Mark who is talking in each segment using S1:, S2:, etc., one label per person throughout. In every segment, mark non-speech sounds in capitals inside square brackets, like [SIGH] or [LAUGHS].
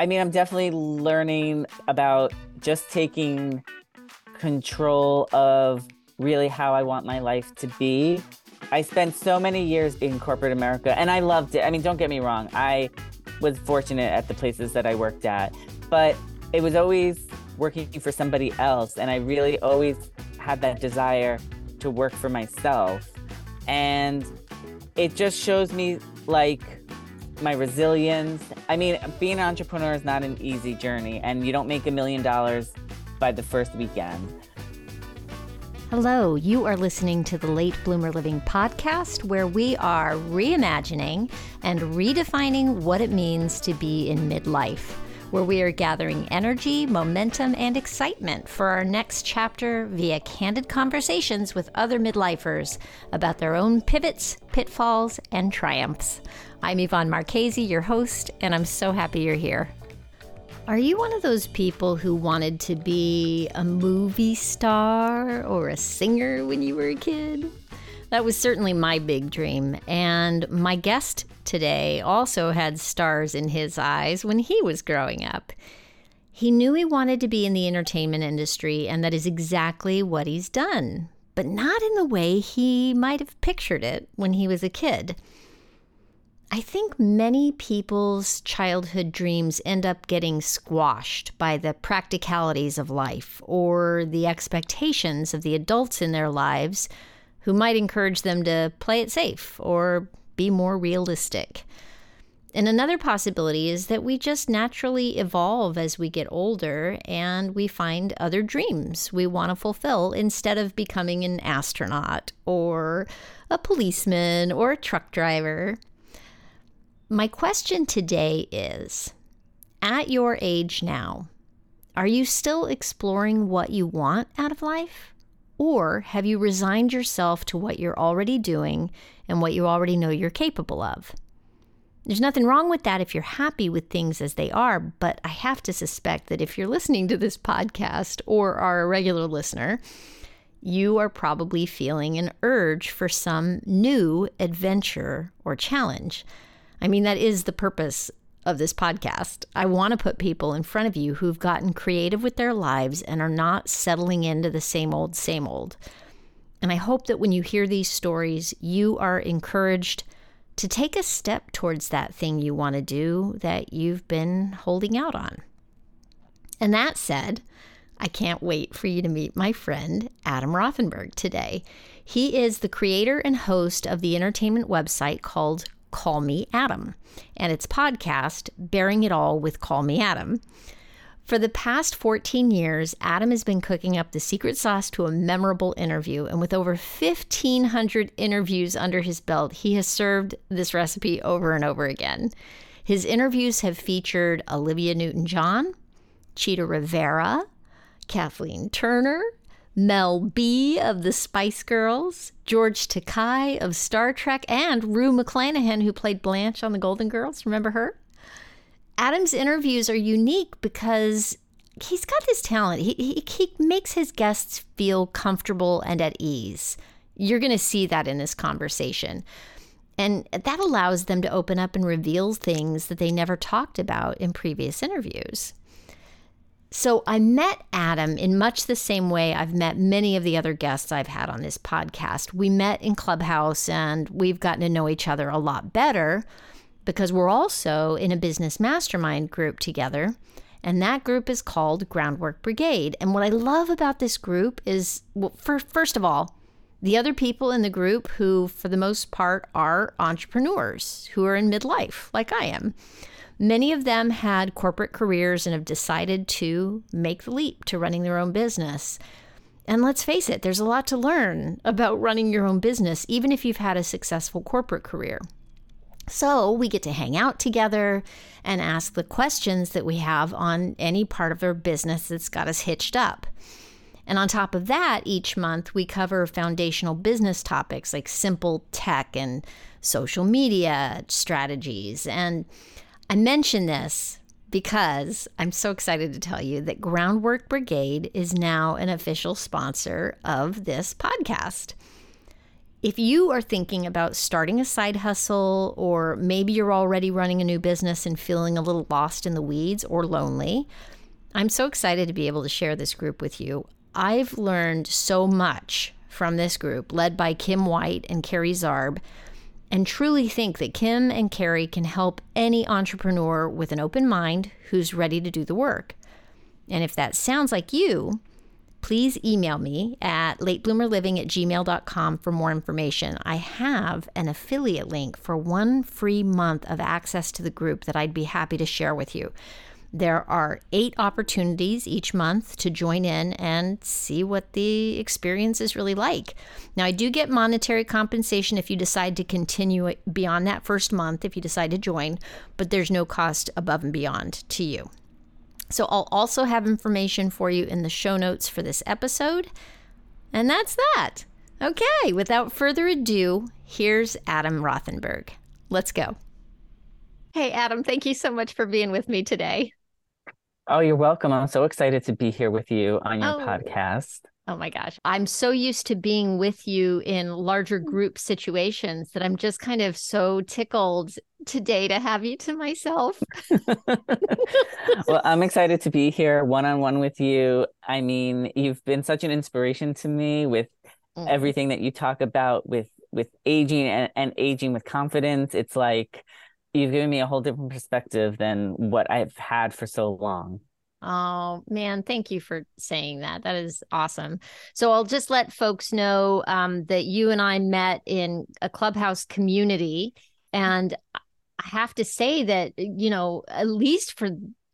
S1: I mean, I'm definitely learning about just taking control of really how I want my life to be. I spent so many years in corporate America and I loved it. I mean, don't get me wrong. I was fortunate at the places that I worked at, but it was always working for somebody else. And I really always had that desire to work for myself. And it just shows me like my resilience. I mean, being an entrepreneur is not an easy journey, and you don't make a million dollars by the first weekend.
S2: Hello, you are listening to the Late Bloomer Living podcast, where we are reimagining and redefining what it means to be in midlife where we are gathering energy, momentum, and excitement for our next chapter via candid conversations with other midlifers about their own pivots, pitfalls, and triumphs. I'm Yvonne Marchese, your host, and I'm so happy you're here. Are you one of those people who wanted to be a movie star or a singer when you were a kid? That was certainly my big dream. And my guest today also had stars in his eyes when he was growing up. He knew he wanted to be in the entertainment industry, and that is exactly what he's done, but not in the way he might have pictured it when he was a kid. I think many people's childhood dreams end up getting squashed by the practicalities of life or the expectations of the adults in their lives who might encourage them to play it safe or be more realistic. And another possibility is that we just naturally evolve as we get older and we find other dreams we want to fulfill instead of becoming an astronaut or a policeman or a truck driver. My question today is At your age now, are you still exploring what you want out of life? Or have you resigned yourself to what you're already doing and what you already know you're capable of? There's nothing wrong with that if you're happy with things as they are, but I have to suspect that if you're listening to this podcast or are a regular listener, you are probably feeling an urge for some new adventure or challenge. I mean, that is the purpose of this podcast. I want to put people in front of you who've gotten creative with their lives and are not settling into the same old, same old. And I hope that when you hear these stories, you are encouraged to take a step towards that thing you want to do that you've been holding out on. And that said, I can't wait for you to meet my friend Adam Rothenberg today. He is the creator and host of the entertainment website called Call Me Adam and its podcast, Bearing It All with Call Me Adam. For the past 14 years, Adam has been cooking up the secret sauce to a memorable interview. And with over 1,500 interviews under his belt, he has served this recipe over and over again. His interviews have featured Olivia Newton John, Chita Rivera, Kathleen Turner, Mel B of the Spice Girls, George Takei of Star Trek, and Rue McClanahan, who played Blanche on The Golden Girls. Remember her? Adam's interviews are unique because he's got this talent. He, he, he makes his guests feel comfortable and at ease. You're going to see that in this conversation. And that allows them to open up and reveal things that they never talked about in previous interviews. So I met Adam in much the same way I've met many of the other guests I've had on this podcast. We met in Clubhouse and we've gotten to know each other a lot better because we're also in a business mastermind group together. And that group is called Groundwork Brigade. And what I love about this group is, well, for, first of all, the other people in the group who, for the most part, are entrepreneurs who are in midlife, like I am. Many of them had corporate careers and have decided to make the leap to running their own business. And let's face it, there's a lot to learn about running your own business, even if you've had a successful corporate career. So we get to hang out together and ask the questions that we have on any part of our business that's got us hitched up. And on top of that, each month we cover foundational business topics like simple tech and social media strategies. And I mention this because I'm so excited to tell you that Groundwork Brigade is now an official sponsor of this podcast. If you are thinking about starting a side hustle, or maybe you're already running a new business and feeling a little lost in the weeds or lonely, I'm so excited to be able to share this group with you. I've learned so much from this group, led by Kim White and Carrie Zarb, and truly think that Kim and Carrie can help any entrepreneur with an open mind who's ready to do the work. And if that sounds like you, please email me at latebloomerliving at gmail.com for more information. I have an affiliate link for one free month of access to the group that I'd be happy to share with you. There are eight opportunities each month to join in and see what the experience is really like. Now, I do get monetary compensation if you decide to continue beyond that first month, if you decide to join, but there's no cost above and beyond to you. So, I'll also have information for you in the show notes for this episode. And that's that. Okay, without further ado, here's Adam Rothenberg. Let's go. Hey, Adam, thank you so much for being with me today.
S1: Oh, you're welcome. I'm so excited to be here with you on your oh. podcast.
S2: Oh my gosh. I'm so used to being with you in larger group situations that I'm just kind of so tickled today to have you to myself. [LAUGHS]
S1: well, I'm excited to be here one on one with you. I mean, you've been such an inspiration to me with mm. everything that you talk about with with aging and, and aging with confidence. It's like you've given me a whole different perspective than what I've had for so long.
S2: Oh man, thank you for saying that. That is awesome. So I'll just let folks know um, that you and I met in a clubhouse community, and I have to say that you know at least for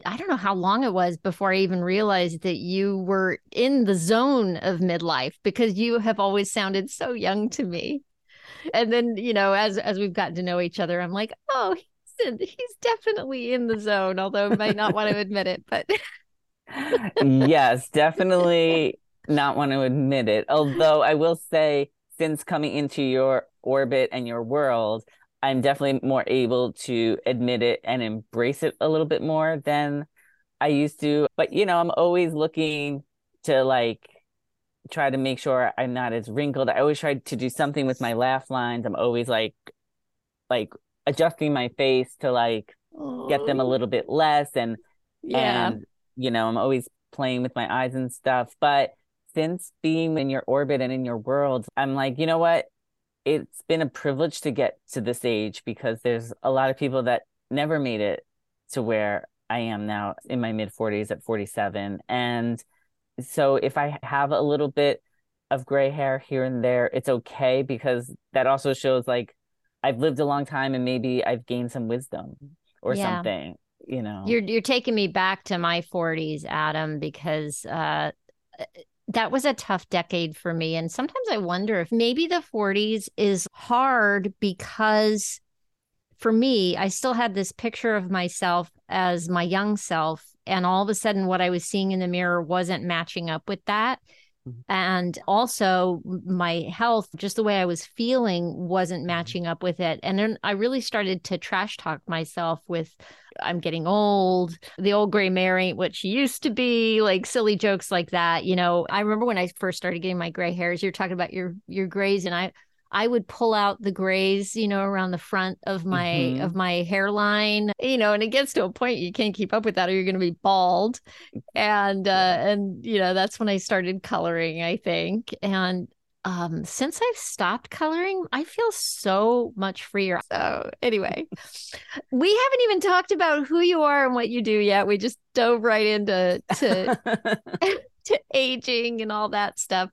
S2: I don't know how long it was before I even realized that you were in the zone of midlife because you have always sounded so young to me and then you know as as we've gotten to know each other i'm like oh he's in, he's definitely in the zone although might not want to admit it but [LAUGHS]
S1: yes definitely not want to admit it. Although i will say since coming into your orbit and your world i'm definitely more able to admit it and embrace it a little bit more than i used to. But you know i'm always looking to like try to make sure I'm not as wrinkled. I always try to do something with my laugh lines. I'm always like like adjusting my face to like get them a little bit less and yeah. and you know, I'm always playing with my eyes and stuff. But since being in your orbit and in your world, I'm like, you know what? It's been a privilege to get to this age because there's a lot of people that never made it to where I am now in my mid 40s at 47 and so if I have a little bit of gray hair here and there, it's okay because that also shows like I've lived a long time and maybe I've gained some wisdom or yeah. something, you know.
S2: You're you're taking me back to my 40s, Adam, because uh that was a tough decade for me and sometimes I wonder if maybe the 40s is hard because for me, I still had this picture of myself as my young self and all of a sudden what i was seeing in the mirror wasn't matching up with that mm-hmm. and also my health just the way i was feeling wasn't mm-hmm. matching up with it and then i really started to trash talk myself with i'm getting old the old gray mare ain't what she used to be like silly jokes like that you know i remember when i first started getting my gray hairs you're talking about your your grays and i I would pull out the grays, you know, around the front of my mm-hmm. of my hairline, you know, and it gets to a point you can't keep up with that or you're going to be bald. And uh and you know, that's when I started coloring, I think. And um since I've stopped coloring, I feel so much freer. So, anyway, we haven't even talked about who you are and what you do yet. We just dove right into to [LAUGHS] [LAUGHS] to aging and all that stuff.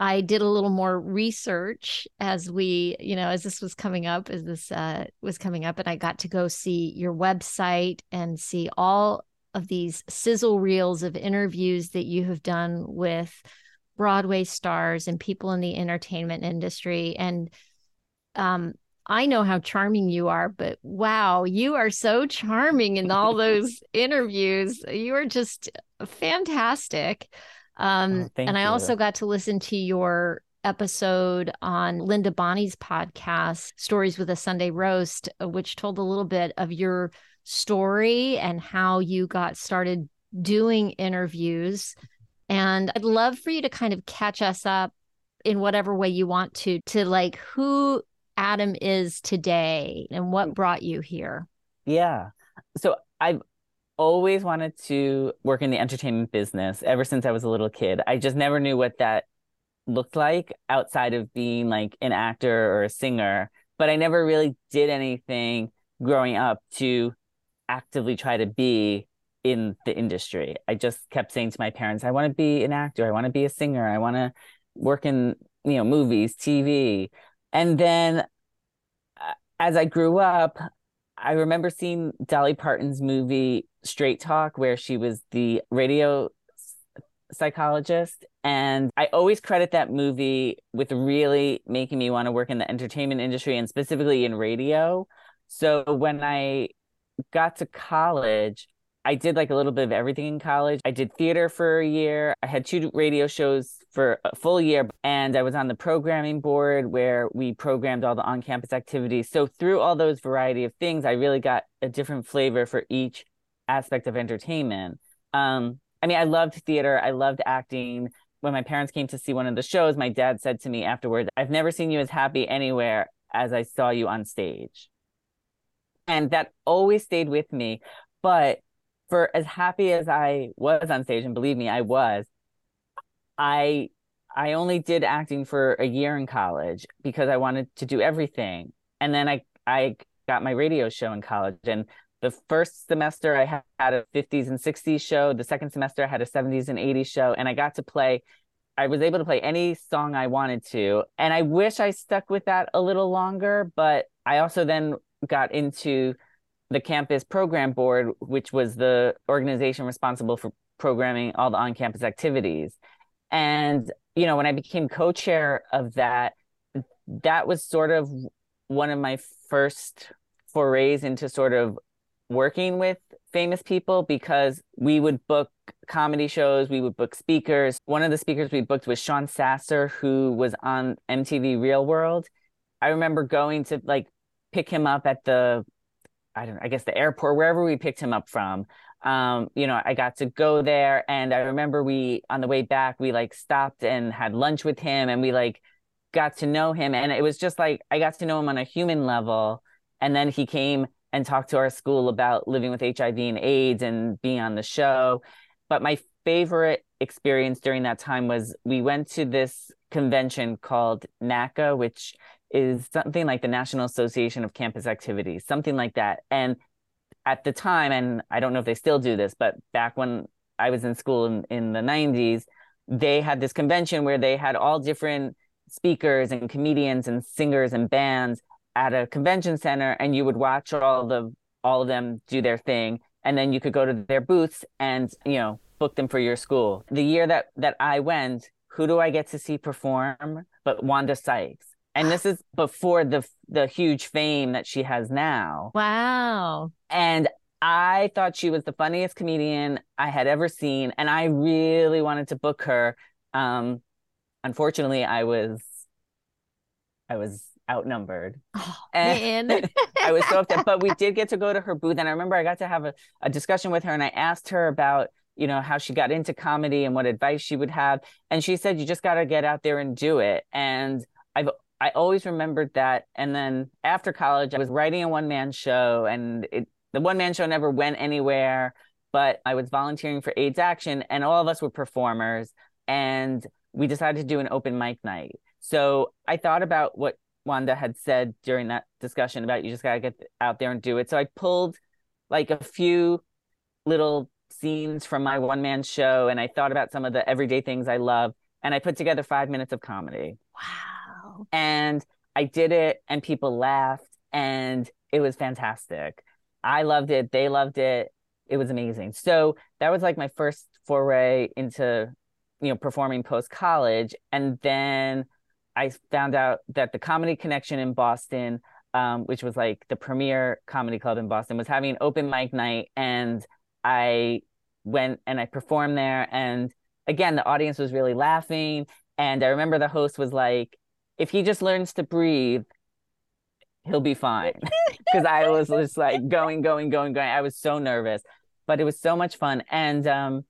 S2: I did a little more research as we, you know, as this was coming up, as this uh, was coming up, and I got to go see your website and see all of these sizzle reels of interviews that you have done with Broadway stars and people in the entertainment industry. And um, I know how charming you are, but wow, you are so charming in all [LAUGHS] those interviews. You are just fantastic. Um, oh, and I also got to listen to your episode on Linda Bonney's podcast, Stories with a Sunday Roast, which told a little bit of your story and how you got started doing interviews. And I'd love for you to kind of catch us up in whatever way you want to, to like who Adam is today and what brought you here.
S1: Yeah. So I've always wanted to work in the entertainment business ever since I was a little kid. I just never knew what that looked like outside of being like an actor or a singer, but I never really did anything growing up to actively try to be in the industry. I just kept saying to my parents, I want to be an actor, I want to be a singer, I want to work in, you know, movies, TV. And then uh, as I grew up, I remember seeing Dolly Parton's movie Straight Talk, where she was the radio psychologist. And I always credit that movie with really making me want to work in the entertainment industry and specifically in radio. So when I got to college, I did like a little bit of everything in college. I did theater for a year. I had two radio shows for a full year, and I was on the programming board where we programmed all the on campus activities. So, through all those variety of things, I really got a different flavor for each aspect of entertainment. Um, I mean, I loved theater, I loved acting. When my parents came to see one of the shows, my dad said to me afterwards, I've never seen you as happy anywhere as I saw you on stage. And that always stayed with me. But for as happy as I was on stage, and believe me, I was, I I only did acting for a year in college because I wanted to do everything. And then I I got my radio show in college. And the first semester I had a 50s and 60s show. The second semester I had a 70s and 80s show. And I got to play, I was able to play any song I wanted to. And I wish I stuck with that a little longer, but I also then got into the campus program board, which was the organization responsible for programming all the on campus activities. And, you know, when I became co chair of that, that was sort of one of my first forays into sort of working with famous people because we would book comedy shows, we would book speakers. One of the speakers we booked was Sean Sasser, who was on MTV Real World. I remember going to like pick him up at the I don't know, I guess the airport, wherever we picked him up from. Um, you know, I got to go there and I remember we on the way back, we like stopped and had lunch with him and we like got to know him. And it was just like I got to know him on a human level. And then he came and talked to our school about living with HIV and AIDS and being on the show. But my favorite experience during that time was we went to this convention called NACA, which is something like the National Association of Campus Activities, something like that. And at the time, and I don't know if they still do this, but back when I was in school in, in the 90s, they had this convention where they had all different speakers and comedians and singers and bands at a convention center and you would watch all the all of them do their thing. And then you could go to their booths and you know book them for your school. The year that that i went who do i get to see perform but wanda sykes and this is before the the huge fame that she has now.
S2: Wow.
S1: And I thought she was the funniest comedian I had ever seen and I really wanted to book her. Um unfortunately I was I was outnumbered.
S2: Oh, man. [LAUGHS]
S1: I was so upset. But we did get to go to her booth and I remember I got to have a, a discussion with her and I asked her about you know how she got into comedy and what advice she would have and she said you just got to get out there and do it and i've I always remembered that. And then after college, I was writing a one man show, and it, the one man show never went anywhere. But I was volunteering for AIDS Action, and all of us were performers. And we decided to do an open mic night. So I thought about what Wanda had said during that discussion about you just got to get out there and do it. So I pulled like a few little scenes from my one man show, and I thought about some of the everyday things I love. And I put together five minutes of comedy.
S2: Wow.
S1: And I did it and people laughed and it was fantastic. I loved it. They loved it. It was amazing. So that was like my first foray into, you know, performing post college. And then I found out that the Comedy Connection in Boston, um, which was like the premier comedy club in Boston, was having an open mic night. And I went and I performed there. And again, the audience was really laughing. And I remember the host was like, if he just learns to breathe, he'll be fine. [LAUGHS] Because I was just like going, going, going, going. I was so nervous, but it was so much fun. And um,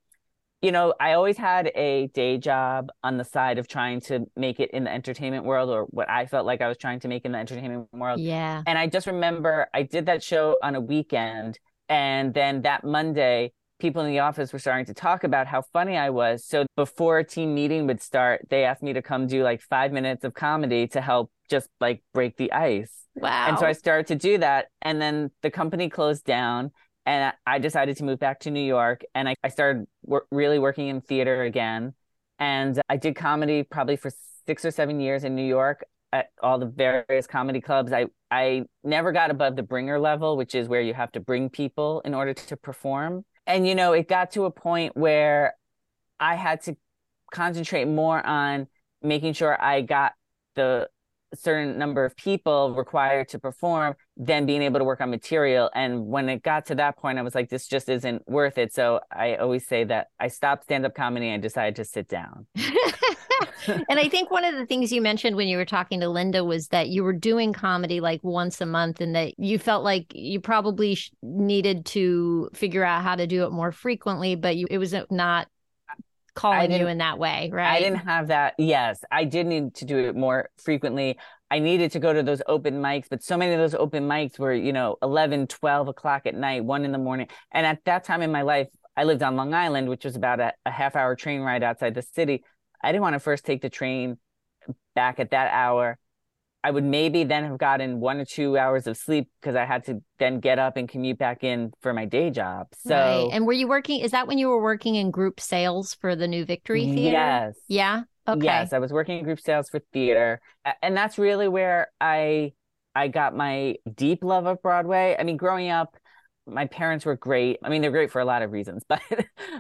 S1: you know, I always had a day job on the side of trying to make it in the entertainment world or what I felt like I was trying to make in the entertainment world.
S2: Yeah.
S1: And I just remember I did that show on a weekend. And then that Monday, people in the office were starting to talk about how funny I was. So before a team meeting would start, they asked me to come do like five minutes of comedy to help just like break the ice.
S2: Wow.
S1: And so I started to do that. And then the company closed down and I decided to move back to New York. And I, I started wor- really working in theater again. And I did comedy probably for six or seven years in New York at all the various comedy clubs. I, I never got above the bringer level, which is where you have to bring people in order to perform. And, you know, it got to a point where I had to concentrate more on making sure I got the certain number of people required to perform than being able to work on material. And when it got to that point, I was like, this just isn't worth it. So I always say that I stopped stand up comedy and decided to sit down. [LAUGHS] [LAUGHS]
S2: and I think one of the things you mentioned when you were talking to Linda was that you were doing comedy like once a month and that you felt like you probably sh- needed to figure out how to do it more frequently, but you, it was not calling you in that way, right?
S1: I didn't have that. Yes, I did need to do it more frequently. I needed to go to those open mics, but so many of those open mics were, you know, 11, 12 o'clock at night, one in the morning. And at that time in my life, I lived on Long Island, which was about a, a half hour train ride outside the city. I didn't want to first take the train back at that hour I would maybe then have gotten one or two hours of sleep because I had to then get up and commute back in for my day job. So, right.
S2: and were you working? Is that when you were working in group sales for the New Victory mm-hmm. Theater?
S1: Yes.
S2: Yeah. Okay.
S1: Yes, I was working in group sales for theater, and that's really where I I got my deep love of Broadway. I mean, growing up, my parents were great. I mean, they're great for a lot of reasons, [LAUGHS] but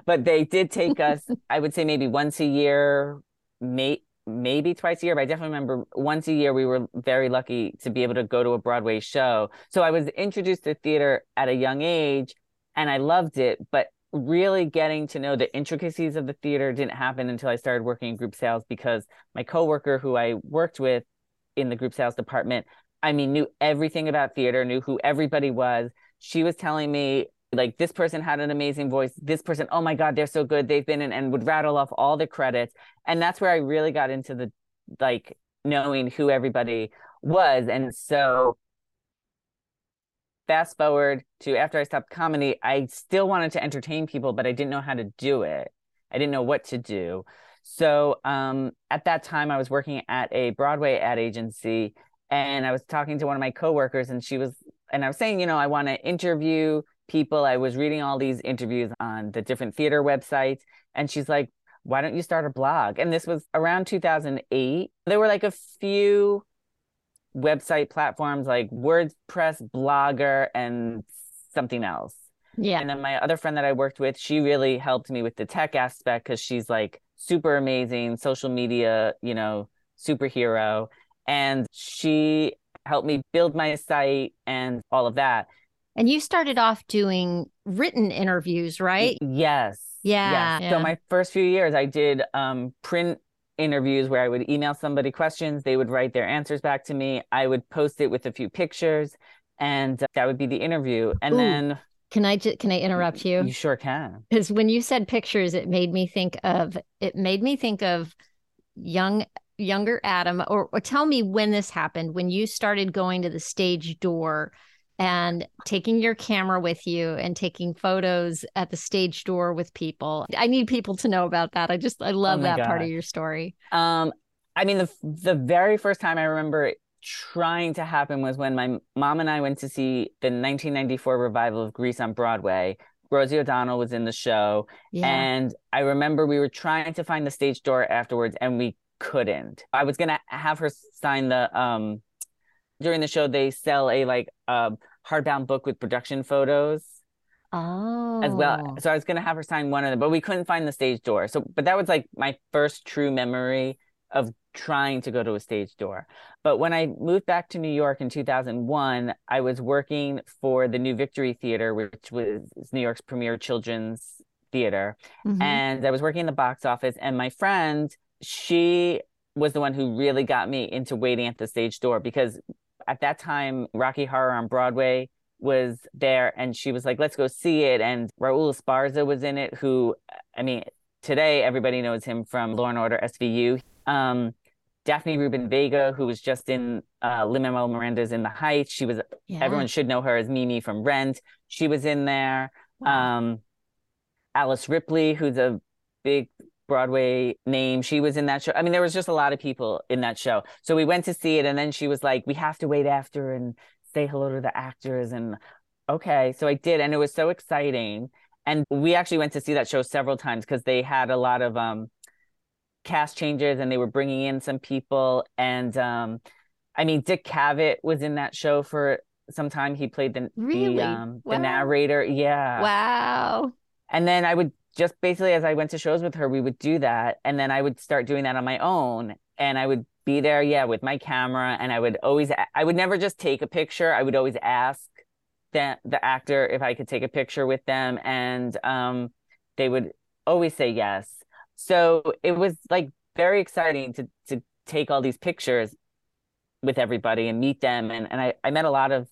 S1: but they did take us. [LAUGHS] I would say maybe once a year, may, maybe twice a year, but I definitely remember once a year we were very lucky to be able to go to a Broadway show. So I was introduced to theater at a young age and I loved it, but really getting to know the intricacies of the theater didn't happen until I started working in group sales because my coworker who I worked with in the group sales department, I mean, knew everything about theater, knew who everybody was. She was telling me like this person had an amazing voice. This person oh my god they're so good. They've been in and would rattle off all the credits. And that's where i really got into the like knowing who everybody was. And so fast forward to after i stopped comedy i still wanted to entertain people but i didn't know how to do it. I didn't know what to do. So um, at that time i was working at a broadway ad agency and i was talking to one of my coworkers and she was and i was saying you know i want to interview people. I was reading all these interviews on the different theater websites, and she's like, why don't you start a blog? And this was around 2008. There were like a few website platforms like WordPress, Blogger, and something else.
S2: Yeah.
S1: And then my other friend that I worked with, she really helped me with the tech aspect because she's like super amazing social media, you know, superhero. And she helped me build my site and all of that.
S2: And you started off doing written interviews, right?
S1: Yes.
S2: Yeah.
S1: Yes. Yeah. So my first few years, I did um, print interviews where I would email somebody questions. They would write their answers back to me. I would post it with a few pictures, and that would be the interview. And Ooh. then
S2: can I just can I interrupt you?
S1: You sure can.
S2: Because when you said pictures, it made me think of it made me think of young younger Adam. Or, or tell me when this happened. When you started going to the stage door and taking your camera with you and taking photos at the stage door with people. I need people to know about that. I just I love oh that God. part of your story.
S1: Um I mean the the very first time I remember trying to happen was when my mom and I went to see the 1994 revival of Grease on Broadway. Rosie O'Donnell was in the show yeah. and I remember we were trying to find the stage door afterwards and we couldn't. I was to have her sign the um during the show they sell a like uh hardbound book with production photos.
S2: Oh.
S1: As well. So I was gonna have her sign one of them, but we couldn't find the stage door. So but that was like my first true memory of trying to go to a stage door. But when I moved back to New York in 2001, I was working for the New Victory Theater, which was New York's premier children's theater. Mm-hmm. And I was working in the box office and my friend, she was the one who really got me into waiting at the stage door because at that time, Rocky Horror on Broadway was there and she was like, let's go see it. And Raul Esparza was in it, who, I mean, today everybody knows him from Law and Order SVU. Um, Daphne Rubin Vega, who was just in uh, Lin-Manuel Miranda's In the Heights. She was yeah. everyone should know her as Mimi from Rent. She was in there. Wow. Um, Alice Ripley, who's a big Broadway name. She was in that show. I mean, there was just a lot of people in that show. So we went to see it, and then she was like, "We have to wait after and say hello to the actors." And okay, so I did, and it was so exciting. And we actually went to see that show several times because they had a lot of um, cast changes, and they were bringing in some people. And um, I mean, Dick Cavett was in that show for some time. He played the really? the, um, wow. the narrator. Yeah.
S2: Wow.
S1: And then I would just basically as I went to shows with her, we would do that. And then I would start doing that on my own. And I would be there, yeah, with my camera. And I would always, I would never just take a picture. I would always ask the, the actor if I could take a picture with them. And um, they would always say yes. So it was like very exciting to, to take all these pictures with everybody and meet them. And, and I, I met a lot of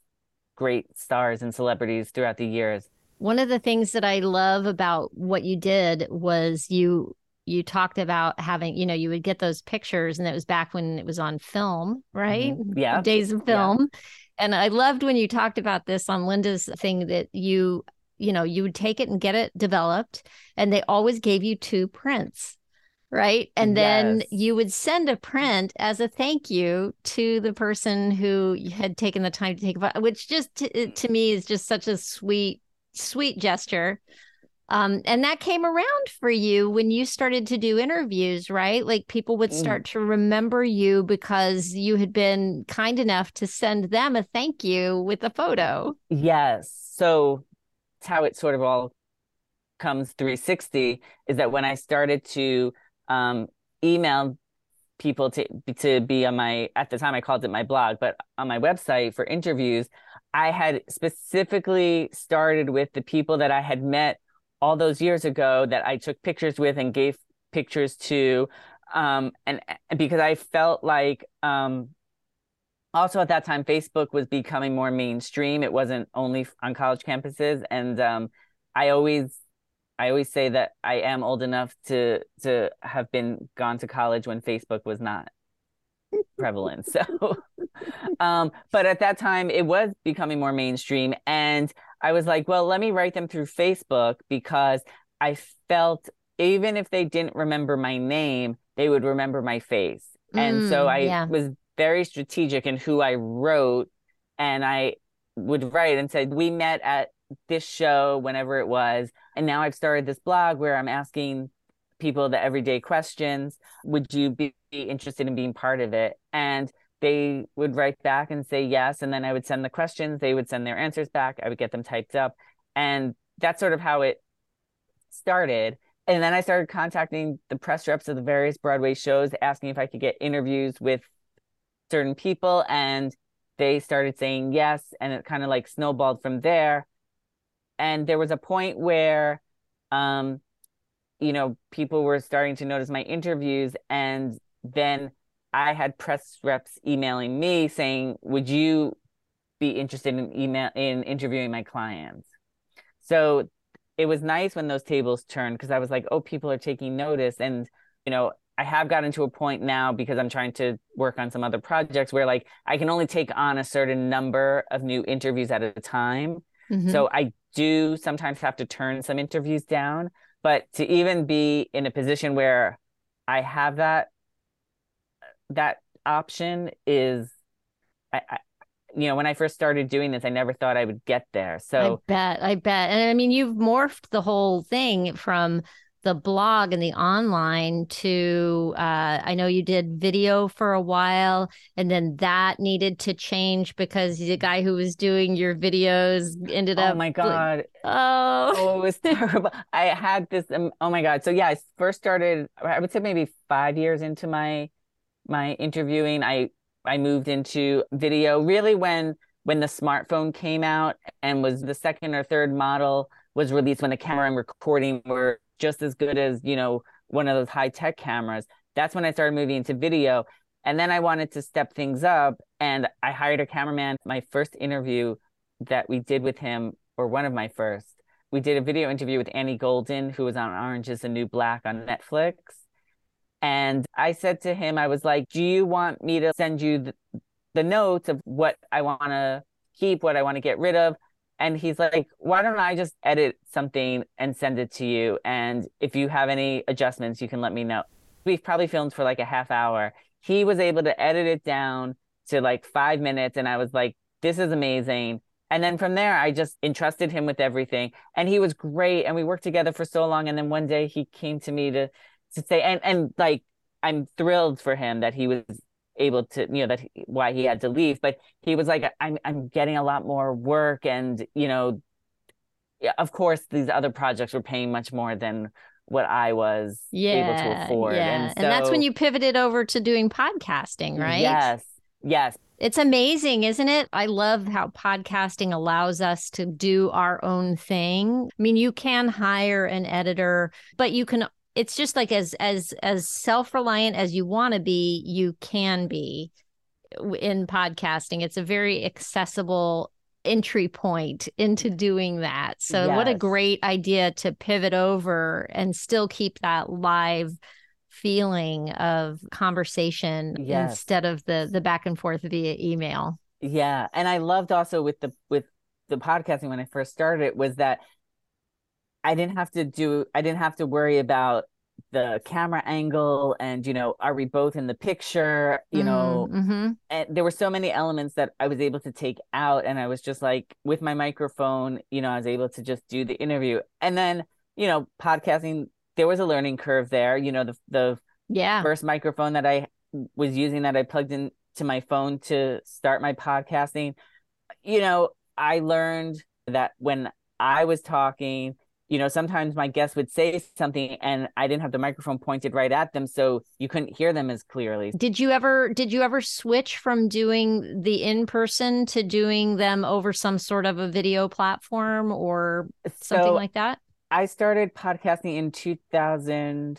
S1: great stars and celebrities throughout the years.
S2: One of the things that I love about what you did was you you talked about having, you know, you would get those pictures and it was back when it was on film, right?
S1: Mm-hmm. Yeah.
S2: Days of film. Yeah. And I loved when you talked about this on Linda's thing that you, you know, you would take it and get it developed and they always gave you two prints right? And then yes. you would send a print as a thank you to the person who had taken the time to take a which just to, to me is just such a sweet sweet gesture. Um, and that came around for you when you started to do interviews, right? Like people would mm. start mm. to remember you because you had been kind enough to send them a thank you with a photo.
S1: Yes. So it's how it sort of all comes 360 is that when I started to um, email people to to be on my at the time I called it my blog, but on my website for interviews, I had specifically started with the people that I had met all those years ago that I took pictures with and gave pictures to. Um, and, and because I felt like um, also at that time, Facebook was becoming more mainstream. It wasn't only on college campuses. And um, I always I always say that I am old enough to to have been gone to college when Facebook was not prevalent. So, [LAUGHS] um, but at that time, it was becoming more mainstream. And I was like, well, let me write them through Facebook because I felt even if they didn't remember my name, they would remember my face. Mm, and so mm, I yeah. was very strategic in who I wrote. And I would write and said, we met at this show, whenever it was. And now I've started this blog where I'm asking people the everyday questions. Would you be interested in being part of it? And they would write back and say yes. And then I would send the questions. They would send their answers back. I would get them typed up. And that's sort of how it started. And then I started contacting the press reps of the various Broadway shows, asking if I could get interviews with certain people. And they started saying yes. And it kind of like snowballed from there. And there was a point where um, you know, people were starting to notice my interviews. And then I had press reps emailing me saying, would you be interested in email in interviewing my clients? So it was nice when those tables turned because I was like, oh, people are taking notice. And, you know, I have gotten to a point now because I'm trying to work on some other projects where like I can only take on a certain number of new interviews at a time. Mm-hmm. So I do sometimes have to turn some interviews down but to even be in a position where I have that that option is I, I you know, when I first started doing this, I never thought I would get there. So
S2: I bet, I bet. And I mean, you've morphed the whole thing from the blog and the online to uh, I know you did video for a while and then that needed to change because the guy who was doing your videos ended
S1: oh
S2: up
S1: Oh my god.
S2: Like, oh.
S1: oh, it was [LAUGHS] terrible. I had this um, oh my god. So yeah, I first started I would say maybe 5 years into my my interviewing. I I moved into video really when when the smartphone came out and was the second or third model was released when the camera and recording were just as good as you know one of those high tech cameras that's when i started moving into video and then i wanted to step things up and i hired a cameraman my first interview that we did with him or one of my first we did a video interview with Annie Golden, who was on Orange is the New Black on Netflix. And I said to him, I was like, Do you want me to send you the, the notes of what I want to keep, what I want to get rid of? And he's like, Why don't I just edit something and send it to you? And if you have any adjustments, you can let me know. We've probably filmed for like a half hour. He was able to edit it down to like five minutes. And I was like, This is amazing. And then from there, I just entrusted him with everything. And he was great. And we worked together for so long. And then one day he came to me to to say and and like I'm thrilled for him that he was able to you know that he, why he had to leave but he was like I'm I'm getting a lot more work and you know yeah, of course these other projects were paying much more than what I was
S2: yeah,
S1: able to afford
S2: yeah.
S1: and, so,
S2: and that's when you pivoted over to doing podcasting right
S1: yes yes
S2: it's amazing, isn't it? I love how podcasting allows us to do our own thing. I mean, you can hire an editor, but you can it's just like as as as self-reliant as you want to be you can be in podcasting it's a very accessible entry point into doing that so yes. what a great idea to pivot over and still keep that live feeling of conversation yes. instead of the the back and forth via email
S1: yeah and i loved also with the with the podcasting when i first started it was that I didn't have to do I didn't have to worry about the camera angle and you know are we both in the picture you know?
S2: mm, mm-hmm.
S1: and there were so many elements that i was able to take out and i was just like with my microphone you know i was able to just do the interview. And then you know podcasting there was a learning curve there you know the the
S2: yeah.
S1: first microphone that i was using that i plugged in to my phone to start my podcasting you know i learned that when i was talking you know, sometimes my guests would say something and I didn't have the microphone pointed right at them, so you couldn't hear them as clearly.
S2: Did you ever did you ever switch from doing the in person to doing them over some sort of a video platform or something so like that?
S1: I started podcasting in 2019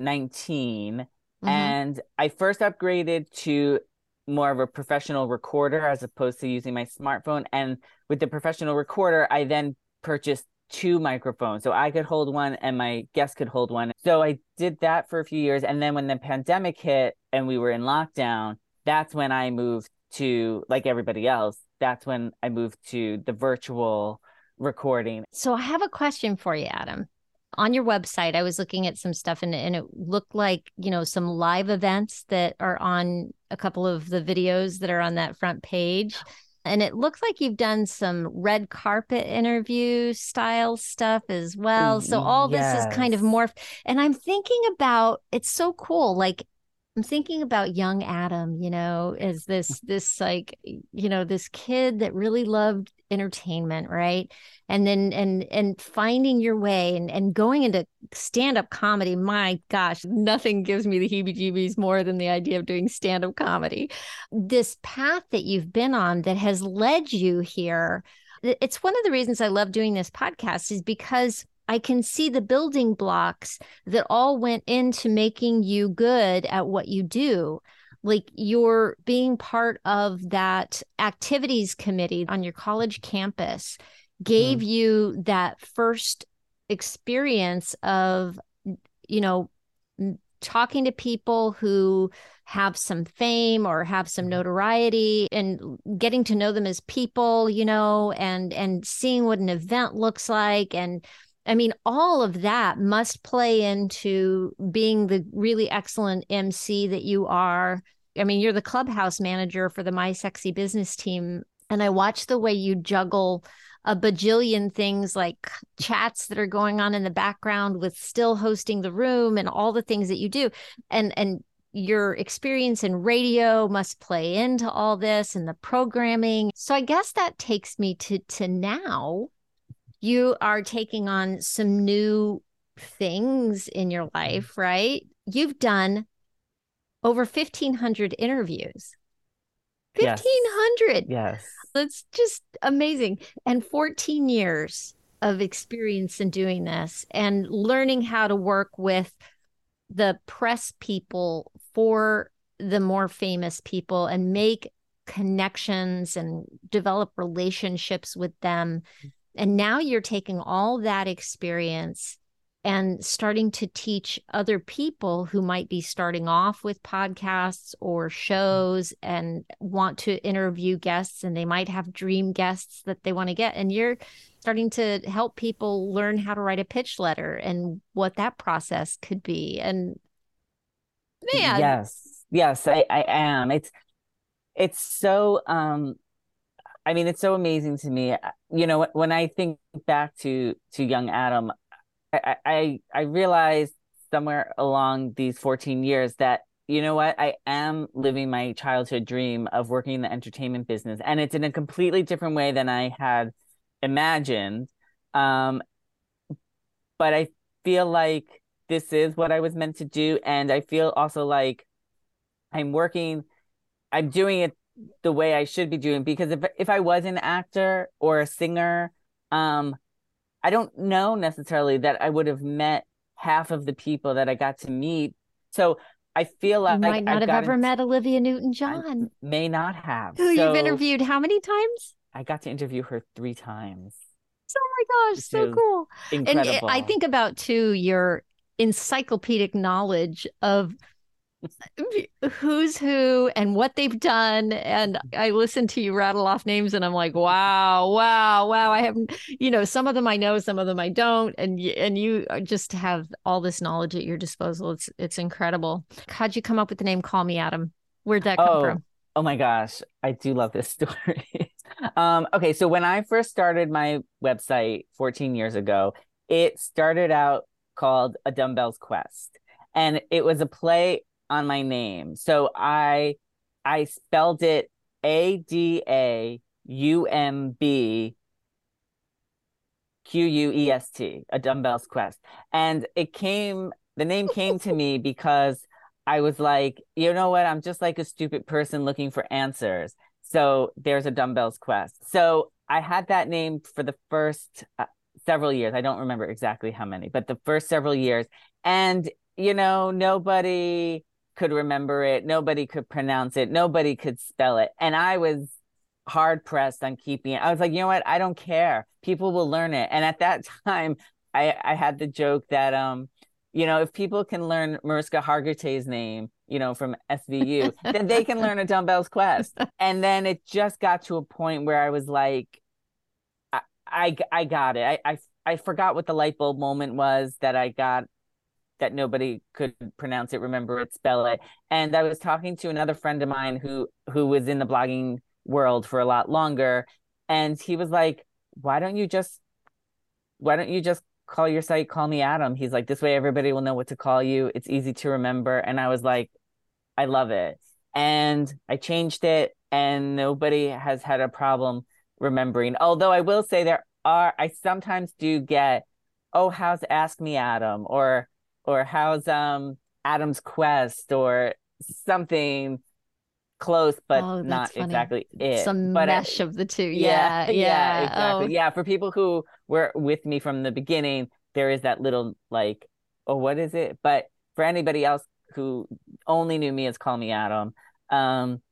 S1: mm-hmm. and I first upgraded to more of a professional recorder as opposed to using my smartphone and with the professional recorder I then purchased two microphones so i could hold one and my guest could hold one. So i did that for a few years and then when the pandemic hit and we were in lockdown that's when i moved to like everybody else that's when i moved to the virtual recording.
S2: So i have a question for you adam. On your website i was looking at some stuff and, and it looked like you know some live events that are on a couple of the videos that are on that front page and it looks like you've done some red carpet interview style stuff as well. So all yes. this is kind of morphed. And I'm thinking about it's so cool. Like I'm thinking about young Adam, you know, as this this like you know, this kid that really loved entertainment, right? And then and and finding your way and and going into stand-up comedy. My gosh, nothing gives me the heebie-jeebies more than the idea of doing stand-up comedy. This path that you've been on that has led you here. It's one of the reasons I love doing this podcast is because I can see the building blocks that all went into making you good at what you do. Like you're being part of that activities committee on your college campus gave mm. you that first experience of, you know, talking to people who have some fame or have some mm-hmm. notoriety and getting to know them as people you know and and seeing what an event looks like and I mean, all of that must play into being the really excellent MC that you are. I mean, you're the clubhouse manager for the My Sexy Business team. And I watch the way you juggle a bajillion things like chats that are going on in the background with still hosting the room and all the things that you do. And, and, your experience in radio must play into all this and the programming. So I guess that takes me to to now you are taking on some new things in your mm-hmm. life, right? You've done over 1500 interviews. 1500.
S1: Yes. yes.
S2: That's just amazing. And 14 years of experience in doing this and learning how to work with the press people for the more famous people and make connections and develop relationships with them And now you're taking all that experience and starting to teach other people who might be starting off with podcasts or shows and want to interview guests and they might have dream guests that they want to get. And you're starting to help people learn how to write a pitch letter and what that process could be. And
S1: man. Yes. Yes i i am. It's it's so um i mean it's so amazing to me you know when i think back to to young adam I, I I realized somewhere along these 14 years that you know what? I am living my childhood dream of working in the entertainment business and it's in a completely different way than I had imagined um but I feel like this is what I was meant to do and I feel also like I'm working I'm doing it the way I should be doing because if if I was an actor or a singer um I don't know necessarily that I would have met half of the people that I got to meet. So I feel like
S2: you might not
S1: I
S2: have ever met Olivia Newton John.
S1: May not have.
S2: Who so you've interviewed how many times?
S1: I got to interview her three times.
S2: Oh my gosh, so cool. Incredible. And I think about too your encyclopedic knowledge of who's who and what they've done. And i listen to you rattle off names and i'm like wow wow wow. I haven't you know some of them i know some of them i don't. And and you just have all this knowledge at your disposal. It's it's incredible. How'd you come up with the name call me adam? Where'd that come
S1: oh,
S2: from?
S1: oh my gosh. I do love this [LAUGHS] story. Um okay so when i first started my website 14 years ago it started out called a dumbbells quest. And it was a play on my name. So I I spelled it A D A U M B Q U E S T, a dumbbells quest. And it came the name came to me because I was like, you know what? I'm just like a stupid person looking for answers. So there's a dumbbells quest. So I had that name for the first uh, several years. I don't remember exactly how many, but the first several years. And, you know, nobody could remember it. Nobody could pronounce it. Nobody could spell it. And I was hard pressed on keeping it. I was like, you know what? I don't care. People will learn it. And at that [LAUGHS] time, I, I had the joke that, um, you know, if people can learn Mariska Hargitay's name, you know, from SVU, then they can learn a dumbbells quest. And then it just got to a point where I was like, I, I, I got it. I, I, I forgot what the light bulb moment was that I got that nobody could pronounce it, remember it, spell it. And I was talking to another friend of mine who who was in the blogging world for a lot longer, and he was like, "Why don't you just why don't you just call your site call me Adam?" He's like, "This way everybody will know what to call you. It's easy to remember." And I was like, "I love it." And I changed it and nobody has had a problem remembering. Although I will say there are I sometimes do get, "Oh, how's Ask Me Adam?" or or how's um Adam's Quest or something close but oh, not funny. exactly it
S2: some
S1: but
S2: mesh of the two. Yeah yeah, [LAUGHS]
S1: yeah exactly oh. yeah for people who were with me from the beginning there is that little like oh what is it? But for anybody else who only knew me as call me adam um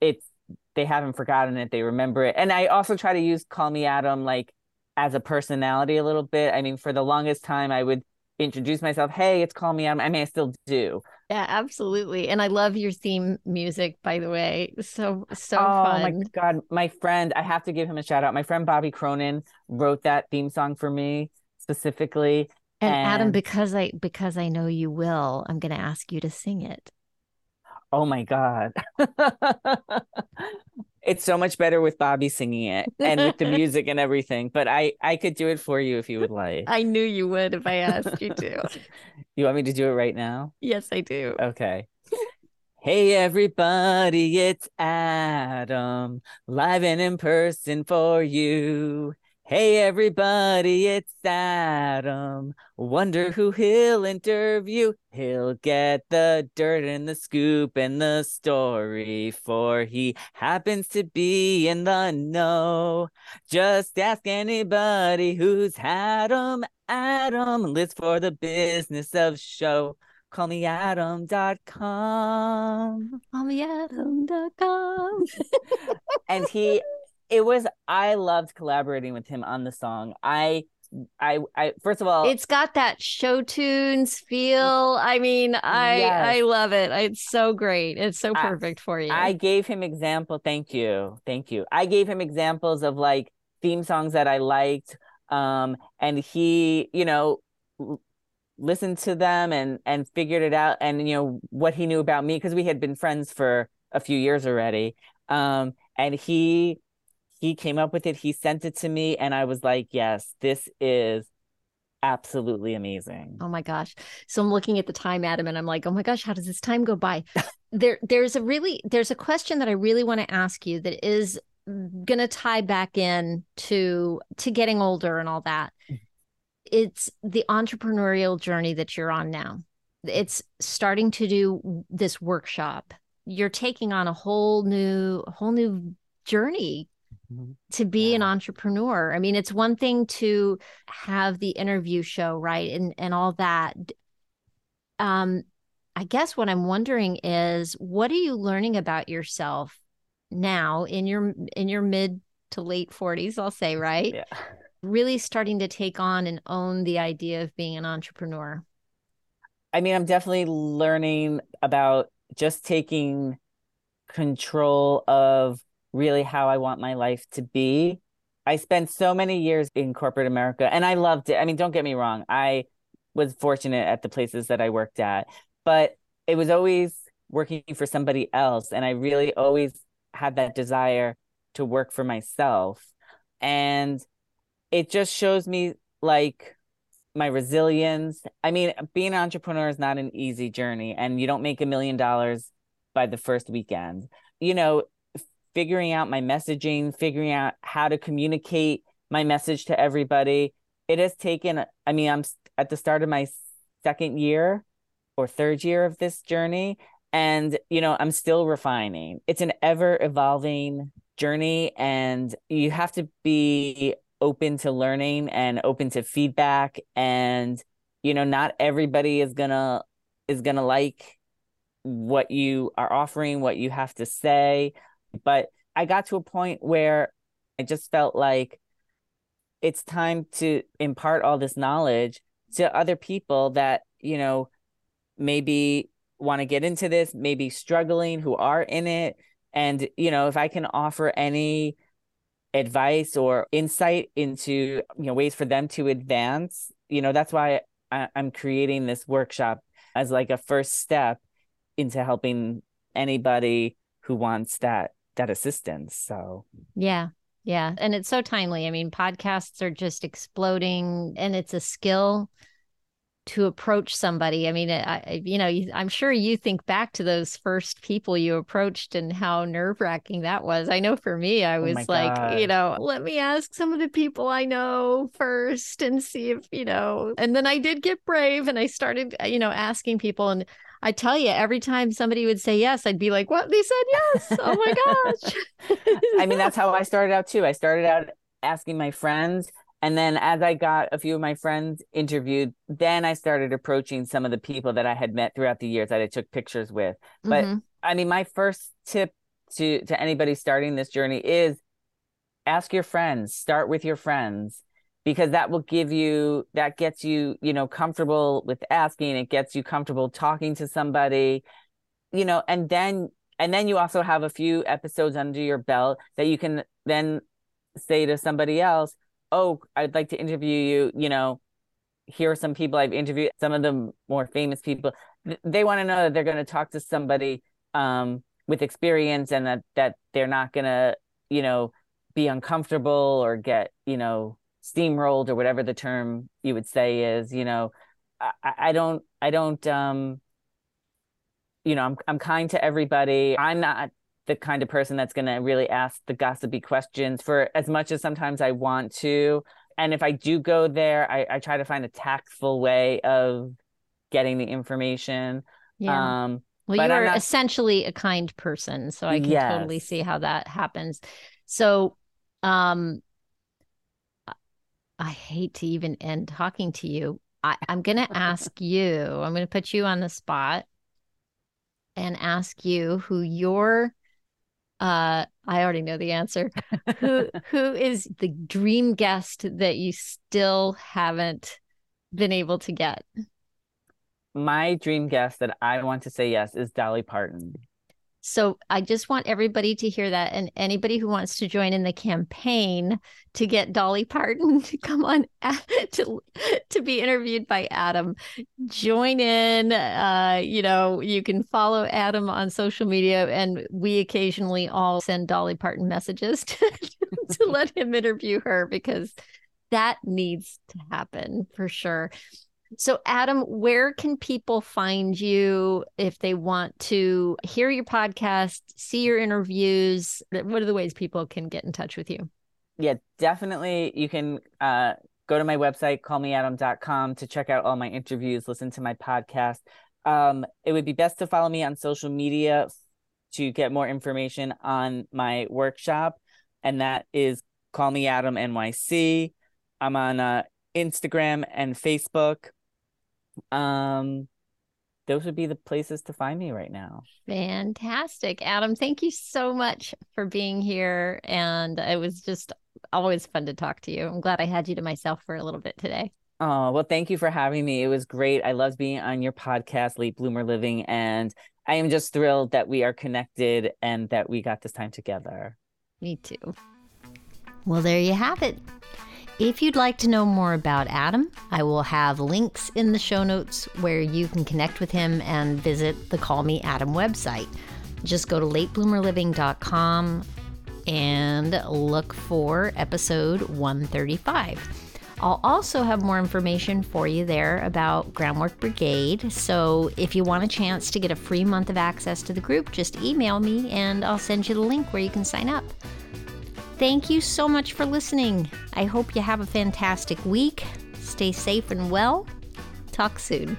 S1: it's they haven't forgotten it. They remember it. And i also try to use call me adam like as a personality a little bit. I mean for the longest time i would introduce myself. Hey, it's Call Me Adam. I mean, I still do.
S2: Yeah, absolutely. And I love your theme music, by the way. So, so
S1: oh
S2: fun. oh, fun.
S1: my God. My friend, I have to give him a shout out. My friend Bobby Cronin wrote that theme song for me specifically.
S2: And, and Adam, because I because I know you will, I'm gonna ask you to sing it.
S1: Oh my God. [LAUGHS] it's so much better with Bobby singing it and with the [LAUGHS] music and everything. But I I could do it for you if you would like.
S2: I knew you would if I asked you to. [LAUGHS]
S1: you want me to do it right now?
S2: Yes, I do.
S1: Okay. Hey everybody, it's Adam, live and in person for you. Hey everybody, it's Adam. Wonder who he'll interview. He'll get the dirt and the scoop and the story, for he happens to be in the know. Just ask anybody who's Adam. Adam lives for the business of show. Call me Adam.com.
S2: Call me Adam.com.
S1: and he [LAUGHS] it was I loved collaborating with him on the song. I I I first of all
S2: it's got that show tunes feel. I mean, I yes. I love it. It's so great. It's so perfect
S1: I,
S2: for you.
S1: I gave him example. Thank you. Thank you. I gave him examples of like theme songs that I liked. Um and he, you know, listened to them and and figured it out and you know what he knew about me because we had been friends for a few years already. Um and he he came up with it he sent it to me and i was like yes this is absolutely amazing.
S2: Oh my gosh. So i'm looking at the time adam and i'm like oh my gosh how does this time go by? There there's a really there's a question that i really want to ask you that is going to tie back in to to getting older and all that. Mm. It's the entrepreneurial journey that you're on now. It's starting to do this workshop. You're taking on a whole new whole new journey Mm-hmm. to be yeah. an entrepreneur. I mean, it's one thing to have the interview show, right? And and all that. Um I guess what I'm wondering is what are you learning about yourself now in your in your mid to late 40s, I'll say, right?
S1: Yeah.
S2: Really starting to take on and own the idea of being an entrepreneur.
S1: I mean, I'm definitely learning about just taking control of really how I want my life to be. I spent so many years in corporate America and I loved it. I mean, don't get me wrong. I was fortunate at the places that I worked at, but it was always working for somebody else. And I really always had that desire to work for myself. And it just shows me like my resilience. I mean, being an entrepreneur is not an easy journey, and you don't make a million dollars by the first weekend. You know, figuring out my messaging, figuring out how to communicate my message to everybody. It has taken, I mean, I'm at the start of my second year or third year of this journey. And, you know, I'm still refining. It's an ever evolving journey, and you have to be open to learning and open to feedback. And, you know, not everybody is gonna is gonna like what you are offering, what you have to say. But I got to a point where I just felt like it's time to impart all this knowledge to other people that, you know, maybe want to get into this, maybe struggling, who are in it. And, you know, if I can offer any advice or insight into, you know, ways for them to advance, you know, that's why I, I'm creating this workshop as like a first step into helping anybody who wants that that assistance. So,
S2: yeah. Yeah. And it's so timely. I mean, podcasts are just exploding and it's a skill to approach somebody. I mean, I, you know, I'm sure you think back to those first people you approached and how nerve wracking that was. I know for me, I oh was oh like, God. you know, let me ask some of the people I know first and see if, you know, and then I did get brave and I started, you know, asking people and I tell you, every time somebody would say yes, I'd be like, what? They said yes. Oh my gosh. [LAUGHS]
S1: I mean, that's how I started out too. I started out asking my friends. And then as I got a few of my friends interviewed, then I started approaching some of the people that I had met throughout the years that I took pictures with. But mm-hmm. I mean, my first tip to to anybody starting this journey is ask your friends, start with your friends because that will give you that gets you you know comfortable with asking it gets you comfortable talking to somebody you know and then and then you also have a few episodes under your belt that you can then say to somebody else oh i'd like to interview you you know here are some people i've interviewed some of the more famous people. They want to know that they're going to talk to somebody um, with experience and that that they're not going to you know be uncomfortable or get you know steamrolled or whatever the term you would say is you know i, I don't i don't um you know i'm i'm kind to everybody i'm not the kind of person that's going to really ask the gossipy questions for as much as sometimes i want to and if i do go there i, I try to find a tactful way of getting the information
S2: yeah. um well you are not... essentially a kind person so i can yes. totally see how that happens so um I hate to even end talking to you. I, [LAUGHS] I'm going to ask you, I'm going to put you on the spot and ask you who your Uh, I already know the answer. who [LAUGHS] who is the dream guest that you still haven't been able to get?
S1: My dream guest that I want to say yes is Dolly Parton.
S2: So I just want everybody to hear that. And anybody who wants to join in the campaign to get Dolly Parton [LAUGHS] to come on [LAUGHS] to, to be interviewed by Adam, join in. Uh, you know, you can follow Adam on social media, and we occasionally all send Dolly Parton messages [LAUGHS] to, to let him interview her because that needs to happen for sure. So, Adam, where can people find you if they want to hear your podcast, see your interviews? What are the ways people can get in touch with you?
S1: Yeah, definitely. You can uh, go to my website, callmeadam.com, to check out all my interviews, listen to my podcast. Um, it would be best to follow me on social media to get more information on my workshop, and that is Call Me Adam NYC. I'm on uh, Instagram and Facebook um those would be the places to find me right now.
S2: Fantastic. Adam, thank you so much for being here. And it was just always fun to talk to you. I'm glad I had you to myself for a little bit today.
S1: Oh, well, thank you for having me. It was great. I loved being on your podcast, Late Bloomer Living. And I am just thrilled that we are connected and that we got this time together.
S2: Me too. Well, there you have it. If you'd like to know more about Adam, I will have links in the show notes where you can connect with him and visit the Call Me Adam website. Just go to latebloomerliving.com and look for episode 135. I'll also have more information for you there about Groundwork Brigade. So if you want a chance to get a free month of access to the group, just email me and I'll send you the link where you can sign up. Thank you so much for listening. I hope you have a fantastic week. Stay safe and well. Talk soon.